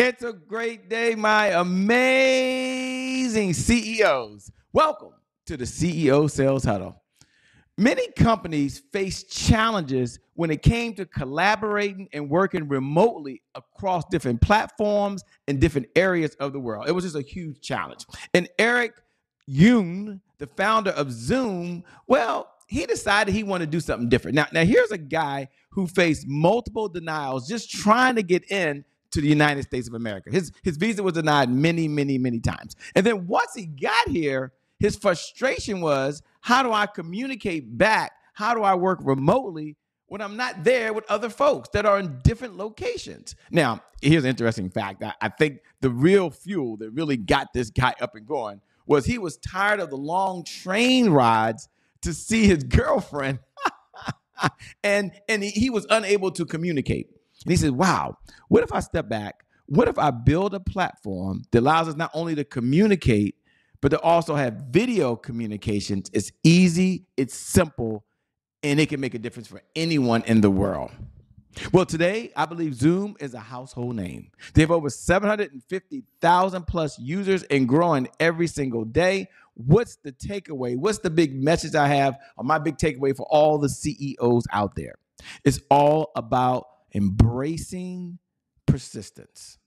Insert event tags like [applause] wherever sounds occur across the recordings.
It's a great day, my amazing CEOs. Welcome to the CEO Sales Huddle. Many companies face challenges when it came to collaborating and working remotely across different platforms and different areas of the world. It was just a huge challenge. And Eric Yuan, the founder of Zoom, well, he decided he wanted to do something different. Now, now here's a guy who faced multiple denials just trying to get in to the United States of America. His his visa was denied many, many, many times. And then once he got here, his frustration was, how do I communicate back? How do I work remotely when I'm not there with other folks that are in different locations? Now, here's an interesting fact. I, I think the real fuel that really got this guy up and going was he was tired of the long train rides to see his [laughs] girlfriend. [laughs] and and he, he was unable to communicate. And he said, Wow, what if I step back? What if I build a platform that allows us not only to communicate, but to also have video communications? It's easy, it's simple, and it can make a difference for anyone in the world. Well, today, I believe Zoom is a household name. They have over 750,000 plus users and growing every single day. What's the takeaway? What's the big message I have, or my big takeaway for all the CEOs out there? It's all about embracing persistence.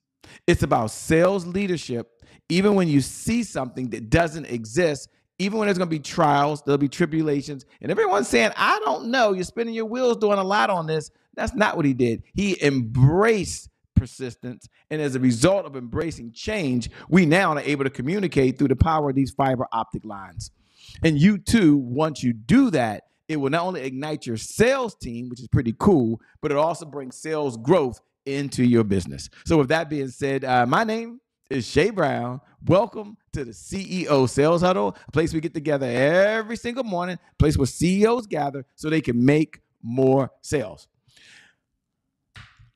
It's about sales leadership. Even when you see something that doesn't exist, even when there's going to be trials, there'll be tribulations, and everyone's saying, I don't know, you're spinning your wheels doing a lot on this. That's not what he did. He embraced persistence. And as a result of embracing change, we now are able to communicate through the power of these fiber optic lines. And you too, once you do that, it will not only ignite your sales team, which is pretty cool, but it also brings sales growth into your business. So, with that being said, uh, my name is Che Brown. Welcome to the CEO Sales Huddle, a place we get together every single morning, a place where CEOs gather so they can make more sales.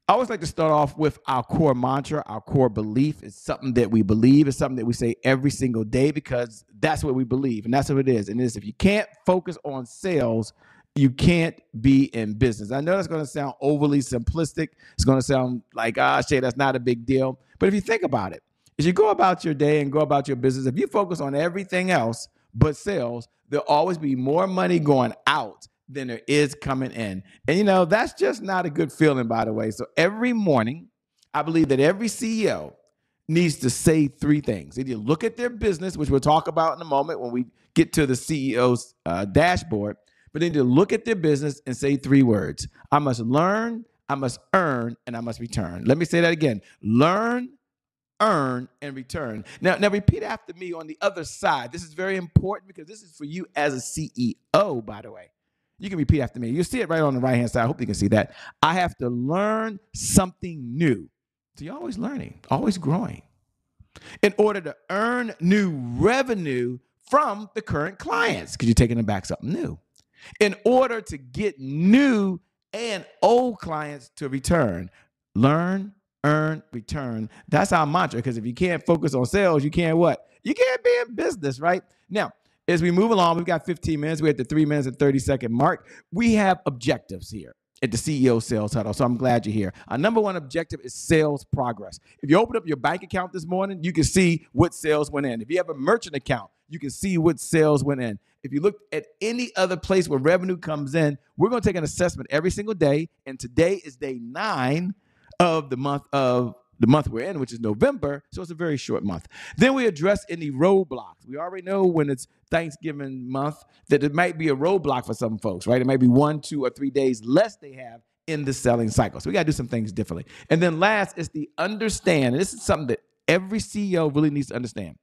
I always like to start off with our core mantra, our core belief. It's something that we believe. It's something that we say every single day because that's what we believe and that's what it is. And it is if you can't focus on sales, you can't be in business. I know that's going to sound overly simplistic. It's going to sound like, ah, Che, that's not a big deal. But if you think about it, as you go about your day and go about your business, if you focus on everything else but sales, there'll always be more money going out than there is coming in. And you know, that's just not a good feeling, by the way. So every morning, I believe that every CEO needs to say three things. To look at their business, which we'll talk about in a moment when we get to the CEO's uh, dashboard, but they need to look at their business and say three words I must learn, I must earn, and I must return. Let me say that again learn, earn, and return. Now, now repeat after me on the other side. This is very important because this is for you as a CEO, by the way. You can repeat after me. You'll see it right on the right hand side. I hope you can see that. I have to learn something new. So you're always learning, always growing in order to earn new revenue from the current clients because you're taking them back something new. In order to get new and old clients to return, learn, earn, return. That's our mantra because if you can't focus on sales, you can't what? You can't be in business, right? Now, as we move along, we've got 15 minutes. We're at the three minutes and 30 second mark. We have objectives here at the CEO Sales Huddle. So I'm glad you're here. Our number one objective is sales progress. If you open up your bank account this morning, you can see what sales went in. If you have a merchant account, you can see what sales went in. If you look at any other place where revenue comes in, we're going to take an assessment every single day. And today is day nine of the month of the month we're in, which is November. So it's a very short month. Then we address any roadblocks. We already know when it's Thanksgiving month that it might be a roadblock for some folks, right? It might be one, two, or three days less they have in the selling cycle. So we got to do some things differently. And then last is the understand. And this is something that every CEO really needs to understand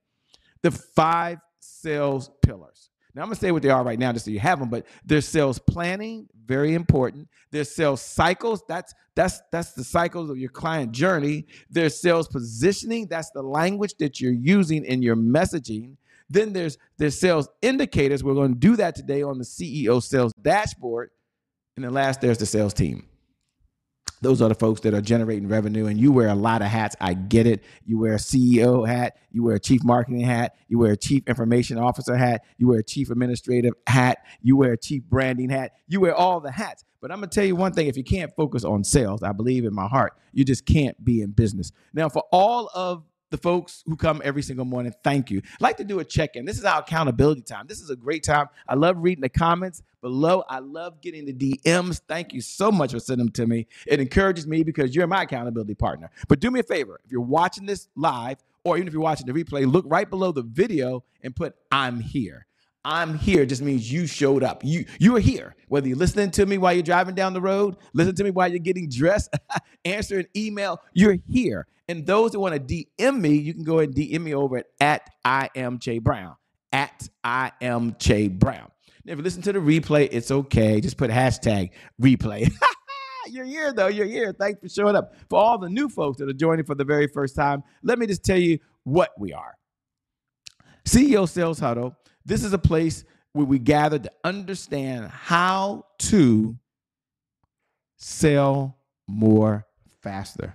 the five sales pillars. Now I'm gonna say what they are right now, just so you have them. But there's sales planning, very important. There's sales cycles. That's that's that's the cycles of your client journey. There's sales positioning. That's the language that you're using in your messaging. Then there's there's sales indicators. We're going to do that today on the CEO sales dashboard. And then last, there's the sales team. Those are the folks that are generating revenue and you wear a lot of hats. I get it. You wear a ceo hat you wear a chief marketing hat you wear a chief information officer hat you wear a chief administrative hat you wear a chief branding hat you wear all the hats. But i'm to tell you one thing if you can't focus on sales i believe in my heart you just can't be in business. Now for all of the folks who come every single morning, thank you. I'd like to do a check in. This is our accountability time. This is a great time. I love reading the comments below. I love getting the DMs. Thank you so much for sending them to me. It encourages me because you're my accountability partner. But do me a favor if you're watching this live, or even if you're watching the replay, look right below the video and put I'm here. I'm here just means you showed up. You you are here. Whether you're listening to me while you're driving down the road, listen to me while you're getting dressed, [laughs] answer an email, you're here. And those that want to DM me, you can go ahead and DM me over at, at I am Che Brown. At I am Che Brown. Now, if you listen to the replay, it's okay. Just put hashtag replay. [laughs] you're here though. You're here. Thanks for showing up. For all the new folks that are joining for the very first time, let me just tell you what we are. CEO Sales Huddle. This is a place where we gather to understand how to sell more faster.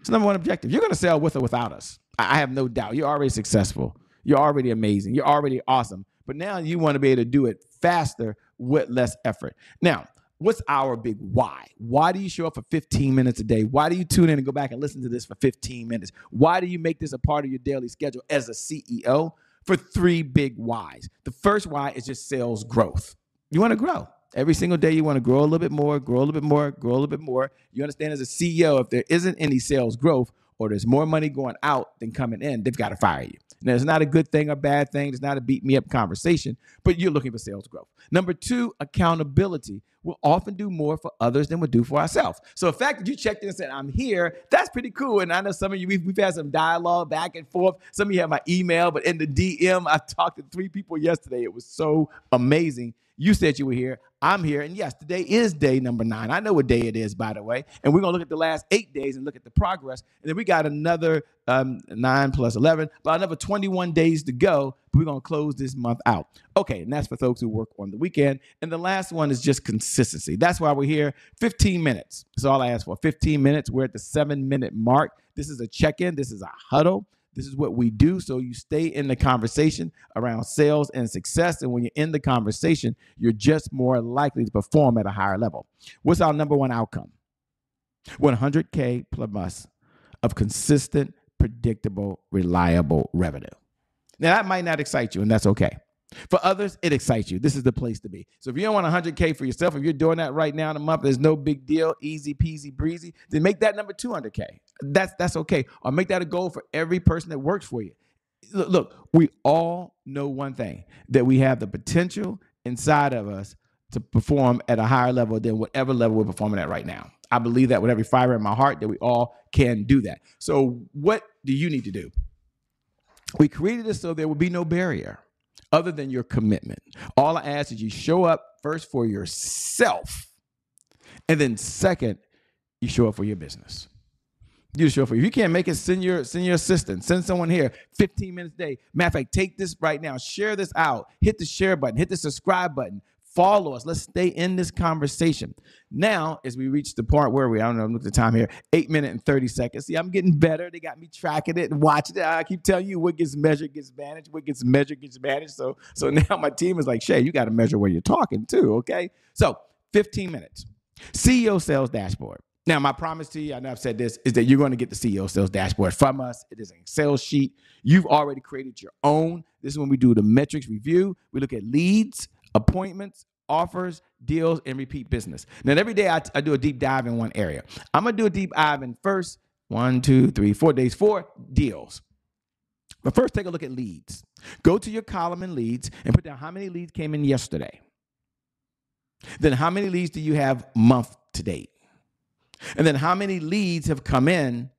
It's number one objective. You're going to sell with or without us. I have no doubt. You're already successful. You're already amazing. You're already awesome. But now you want to be able to do it faster with less effort. Now, what's our big why? Why do you show up for 15 minutes a day? Why do you tune in and go back and listen to this for 15 minutes? Why do you make this a part of your daily schedule as a CEO? For three big whys. The first why is just sales growth. You want to grow. Every single day, you want to grow a little bit more, grow a little bit more, grow a little bit more. You understand as a CEO, if there isn't any sales growth or there's more money going out than coming in, they've got to fire you. Now, it's not a good thing or bad thing. It's not a beat me up conversation, but you're looking for sales growth. Number two, accountability. We'll often do more for others than we do for ourselves. So the fact that you checked in and said, I'm here, that's pretty cool. And I know some of you, we've, we've had some dialogue back and forth. Some of you have my email, but in the DM, I talked to three people yesterday. It was so amazing. You said you were here. I'm here. And yes, today is day number nine. I know what day it is, by the way. And we're going to look at the last eight days and look at the progress. And then we got another um, nine plus 11, about another 21 days to go. But We're going to close this month out. Okay. And that's for folks who work on the weekend. And the last one is just consistency. That's why we're here 15 minutes. That's all I ask for 15 minutes. We're at the seven minute mark. This is a check in, this is a huddle. This is what we do. So you stay in the conversation around sales and success. And when you're in the conversation, you're just more likely to perform at a higher level. What's our number one outcome? 100K plus of consistent, predictable, reliable revenue. Now, that might not excite you, and that's okay. For others, it excites you. This is the place to be. So if you don't want 100K for yourself, if you're doing that right now in a month, there's no big deal, easy peasy breezy, then make that number 200K. That's that's okay. Or make that a goal for every person that works for you. Look, look, we all know one thing that we have the potential inside of us to perform at a higher level than whatever level we're performing at right now. I believe that with every fiber in my heart that we all can do that. So what do you need to do? We created this so there would be no barrier other than your commitment. All I ask is you show up first for yourself, and then second, you show up for your business. You show for you. If you can't make it, send your send your assistant, send someone here, 15 minutes a day. Matter of fact, take this right now, share this out, hit the share button, hit the subscribe button, follow us. Let's stay in this conversation. Now, as we reach the part where we, I don't know, look at the time here, eight minutes and 30 seconds. See, I'm getting better. They got me tracking it and watching it. I keep telling you what gets measured gets managed, what gets measured gets managed. So, so [laughs] now my team is like, Che, you got to measure where you're talking too. Okay. So 15 minutes. CEO sales dashboard. Now, my promise to you, I know I've said this, is that you're going to get the CEO sales dashboard from us. It is an Excel sheet. You've already created your own. This is when we do the metrics review. We look at leads, appointments, offers, deals, and repeat business. Now, every day I, I do a deep dive in one area. I'm gonna do a deep dive in first one, two, three, four days, four deals. But first, take a look at leads. Go to your column in leads and put down how many leads came in yesterday. Then, how many leads do you have month to date? And then, how many leads have come in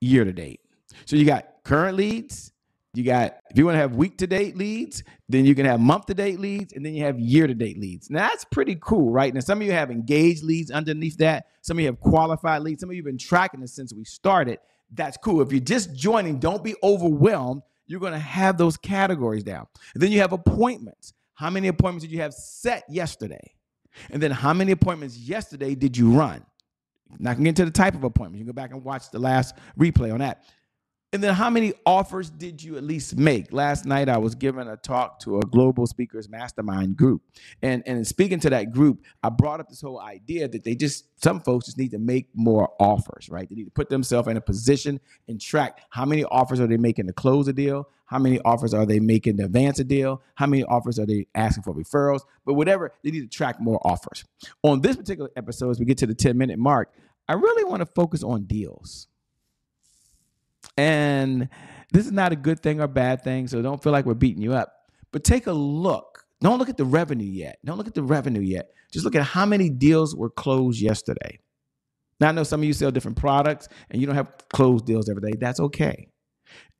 year to date? So, you got current leads, you got, if you want to have week to date leads, then you can have month to date leads, and then you have year to date leads. Now that's pretty cool, right? Now, some of you have engaged leads underneath that. Some of you have qualified leads. Some of you have been tracking this since we started. That's cool. If you're just joining, don't be overwhelmed. You're going to have those categories down. And then you have appointments. How many appointments did you have set yesterday? And then how many appointments yesterday did you run? Not gonna get into the type of appointment. You can go back and watch the last replay on that. And then how many offers did you at least make? Last night I was giving a talk to a global speakers mastermind group. And, and speaking to that group, I brought up this whole idea that they just, some folks just need to make more offers, right? They need to put themselves in a position and track how many offers are they making to close a deal? How many offers are they making to advance a deal? How many offers are they asking for referrals? But whatever, they need to track more offers. On this particular episode, as we get to the 10 minute mark, I really want to focus on deals and this is not a good thing or bad thing, so don't feel like we're beating you up. But take a look. Don't look at the revenue yet. Don't look at the revenue yet. Just look at how many deals were closed yesterday. Now, I know some of you sell different products and you don't have closed deals every day. That's okay.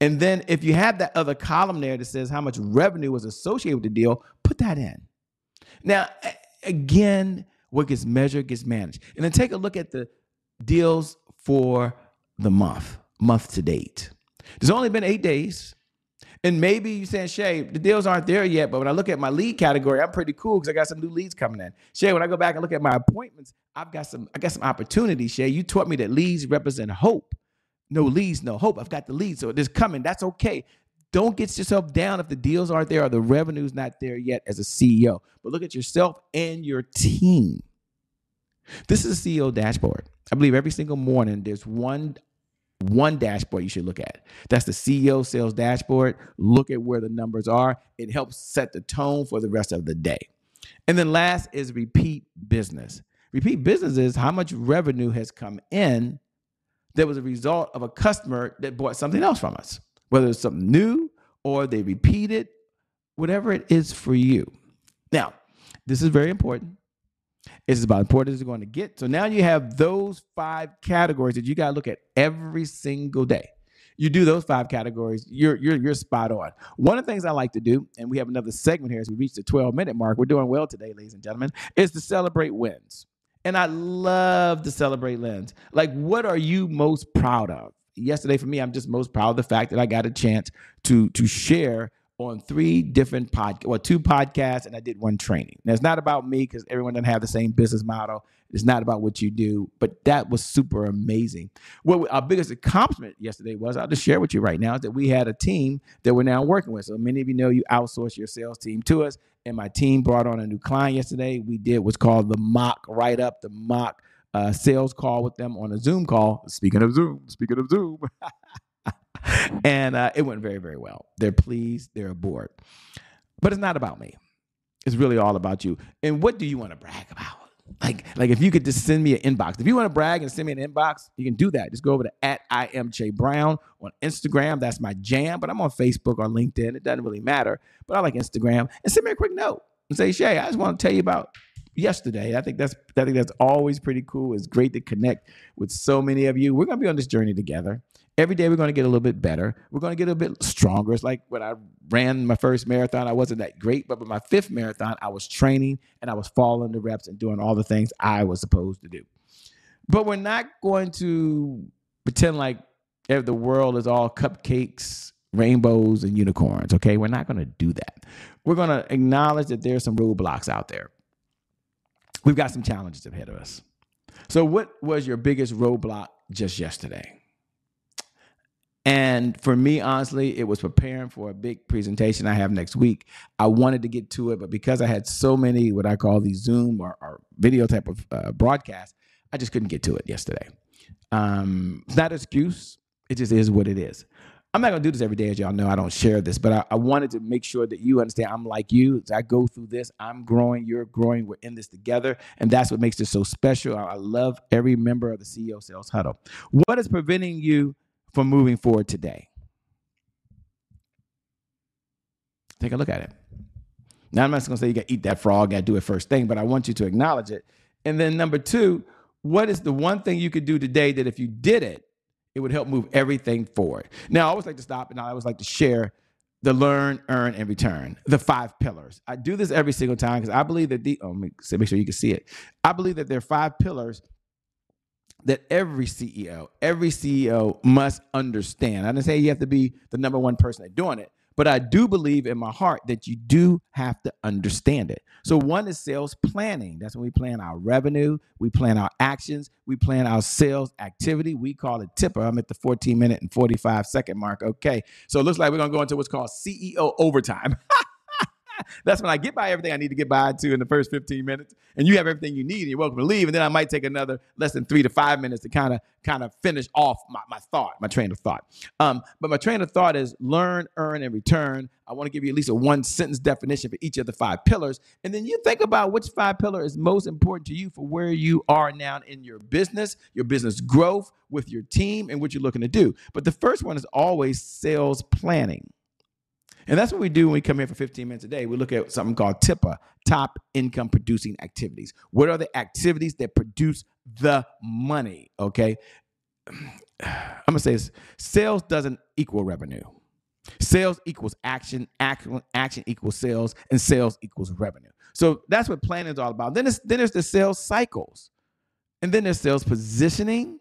And then if you have that other column there that says how much revenue was associated with the deal, put that in. Now, again, what gets measured gets managed. And then take a look at the deals for the month month to date. There's only been eight days. And maybe you're saying, Che, the deals aren't there yet, but when I look at my lead category, I'm pretty cool because I got some new leads coming in. Che, when I go back and look at my appointments, I've got some, I got some opportunities. Che, you taught me that leads represent hope. No leads, no hope. I've got the leads, so it is coming. That's okay. Don't get yourself down if the deals aren't there or the revenue's not there yet as a CEO. But look at yourself and your team. This is a CEO dashboard. I believe every single morning there's one one dashboard you should look at. That's the CEO sales dashboard. Look at where the numbers are. It helps set the tone for the rest of the day. And then last is repeat business. Repeat business is how much revenue has come in that was a result of a customer that bought something else from us, whether it's something new or they repeated, whatever it is for you. Now, this is very important. It's about important as you're going to get. So now you have those five categories that you got to look at every single day. You do those five categories, you're you're you're spot on. One of the things I like to do, and we have another segment here as we reach the 12 minute mark. We're doing well today, ladies and gentlemen, is to celebrate wins. And I love to celebrate wins. Like, what are you most proud of? Yesterday, for me, I'm just most proud of the fact that I got a chance to to share on three different podcasts, well, two podcasts, and I did one training. Now, it's not about me because everyone doesn't have the same business model. It's not about what you do, but that was super amazing. What our biggest accomplishment yesterday was, I'll just share with you right now, is that we had a team that we're now working with. So many of you know you outsource your sales team to us, and my team brought on a new client yesterday. We did what's called the mock write up, the mock uh, sales call with them on a Zoom call. Speaking of Zoom, speaking of Zoom. [laughs] [laughs] and uh, it went very, very well. They're pleased, they're aboard. But it's not about me. It's really all about you. And what do you want to brag about? Like, like if you could just send me an inbox. If you want to brag and send me an inbox, you can do that. Just go over to at I am Che Brown on Instagram. That's my jam. But I'm on Facebook or LinkedIn. It doesn't really matter. But I like Instagram. And send me a quick note and say, Che, I just want to tell you about yesterday. I think that's I think that's always pretty cool. It's great to connect with so many of you. We're gonna be on this journey together every day we're going to get a little bit better. We're going to get a bit stronger. It's like when I ran my first marathon, I wasn't that great, but with my fifth marathon, I was training and I was following the reps and doing all the things I was supposed to do. But we're not going to pretend like the world is all cupcakes, rainbows, and unicorns. Okay, we're not going to do that. We're going to acknowledge that there's some roadblocks out there. We've got some challenges ahead of us. So, what was your biggest roadblock just yesterday? And for me, honestly, it was preparing for a big presentation I have next week. I wanted to get to it, but because I had so many what I call these Zoom or, or video type of uh, broadcasts, I just couldn't get to it yesterday. Um, it's not an excuse. It just is what it is. I'm not gonna do this every day, as y'all know. I don't share this, but I, I wanted to make sure that you understand I'm like you. As I go through this, I'm growing, you're growing, we're in this together, and that's what makes this so special. I, love every member of the CEO Sales Huddle. What is preventing you from moving forward today? Take a look at it. Now, I'm not to say you got to eat that frog, got to do it first thing, but I want you to acknowledge it. And then, number two, what is the one thing you could do today that if you did it, it would help move everything forward? Now, I always like to stop and I always like to share the learn, earn, and return, the five pillars. I do this every single time because I believe that the, oh, make sure you can see it. I believe that there are five pillars that every CEO, every CEO must understand. I didn't say you have to be the number one person at doing it, but I do believe in my heart that you do have to understand it. So, one is sales planning. That's when we plan our revenue, we plan our actions, we plan our sales activity. We call it TIPA. I'm at the 14 minute and 45 second mark. Okay. So, it looks like we're going to go into what's called CEO overtime. [laughs] [laughs] That's when I get by everything I need to get by to in the first 15 minutes, and you have everything you need, and you're welcome to leave. And then I might take another less than three to five minutes to kind of kind of finish off my, my thought, my train of thought. Um, but my train of thought is learn, earn, and return. I want to give you at least a one sentence definition for each of the five pillars. And then you think about which five pillar is most important to you for where you are now in your business, your business growth with your team, and what you're looking to do. But the first one is always sales planning. And that's what we do when we come in for 15 minutes a day. We look at something called TIPA, top income producing activities. What are the activities that produce the money? Okay. [sighs] I'm gonna say this sales doesn't equal revenue. Sales equals action, action, action equals sales, and sales equals revenue. So that's what planning is all about. Then, then there's the sales cycles, and then there's sales positioning,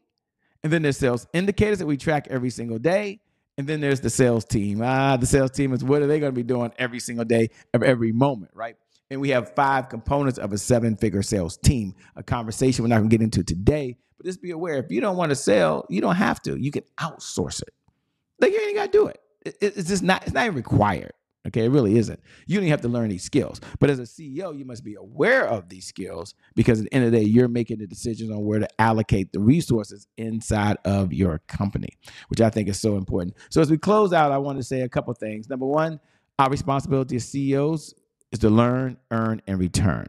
and then there's sales indicators that we track every single day, and then there's the sales team. Ah, the sales team is what are they going to be doing every single day of every moment, right? And we have five components of a seven figure sales team. A conversation we're not going to get into today, but just be aware if you don't want to sell, you don't have to. You can outsource it. Like you ain't got to do it. it. It's just not, it's not even required. Okay, it really isn't. You don't have to learn these skills. But as a CEO, you must be aware of these skills because at the end of the day, you're making the decisions on where to allocate the resources inside of your company, which I think is so important. So as we close out, I want to say a couple things. Number one, our responsibility as CEOs is to learn, earn, and return.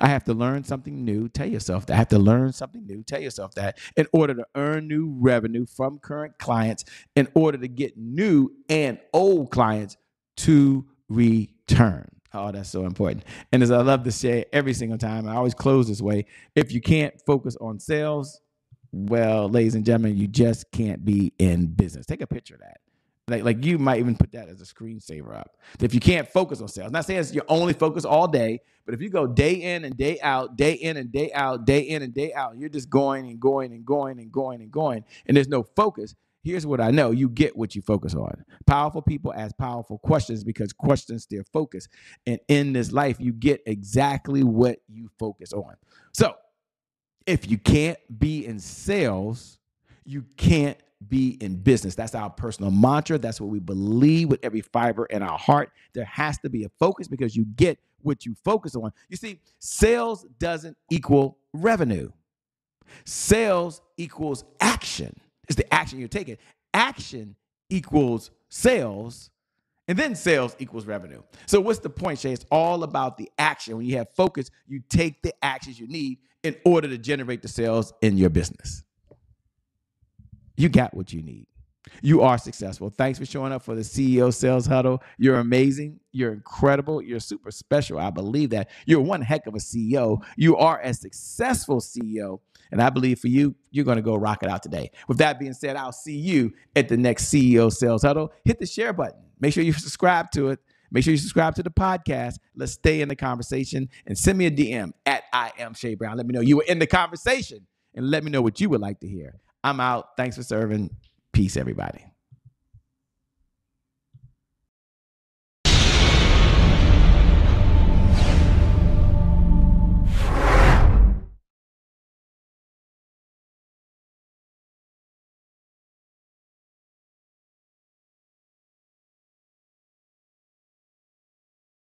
I have to learn something new. Tell yourself that. I have to learn something new. Tell yourself that in order to earn new revenue from current clients, in order to get new and old clients to return. Oh, that's so important. And as I love to say every single time, I always close this way if you can't focus on sales, well, ladies and gentlemen, you just can't be in business. Take a picture of that. Like, like you might even put that as a screensaver up. If you can't focus on sales, not saying it's your only focus all day, but if you go day in and day out, day in and day out, day in and day out, you're just going and going and going and going and going, and there's no focus, here's what I know you get what you focus on. Powerful people ask powerful questions because questions steer focus. And in this life, you get exactly what you focus on. So if you can't be in sales, you can't be in business. That's our personal mantra. That's what we believe with every fiber in our heart. There has to be a focus because you get what you focus on. You see, sales doesn't equal revenue, sales equals action. It's the action you're taking. Action equals sales, and then sales equals revenue. So, what's the point, Che? It's all about the action. When you have focus, you take the actions you need in order to generate the sales in your business. You got what you need. You are successful. Thanks for showing up for the CEO Sales Huddle. You're amazing. You're incredible. You're super special. I believe that. You're one heck of a CEO. You are a successful CEO. And I believe for you, you're going to go rock it out today. With that being said, I'll see you at the next CEO Sales Huddle. Hit the share button. Make sure you subscribe to it. Make sure you subscribe to the podcast. Let's stay in the conversation and send me a DM at I am Che Brown. Let me know you were in the conversation and let me know what you would like to hear. I'm out. Thanks for serving. Peace, everybody.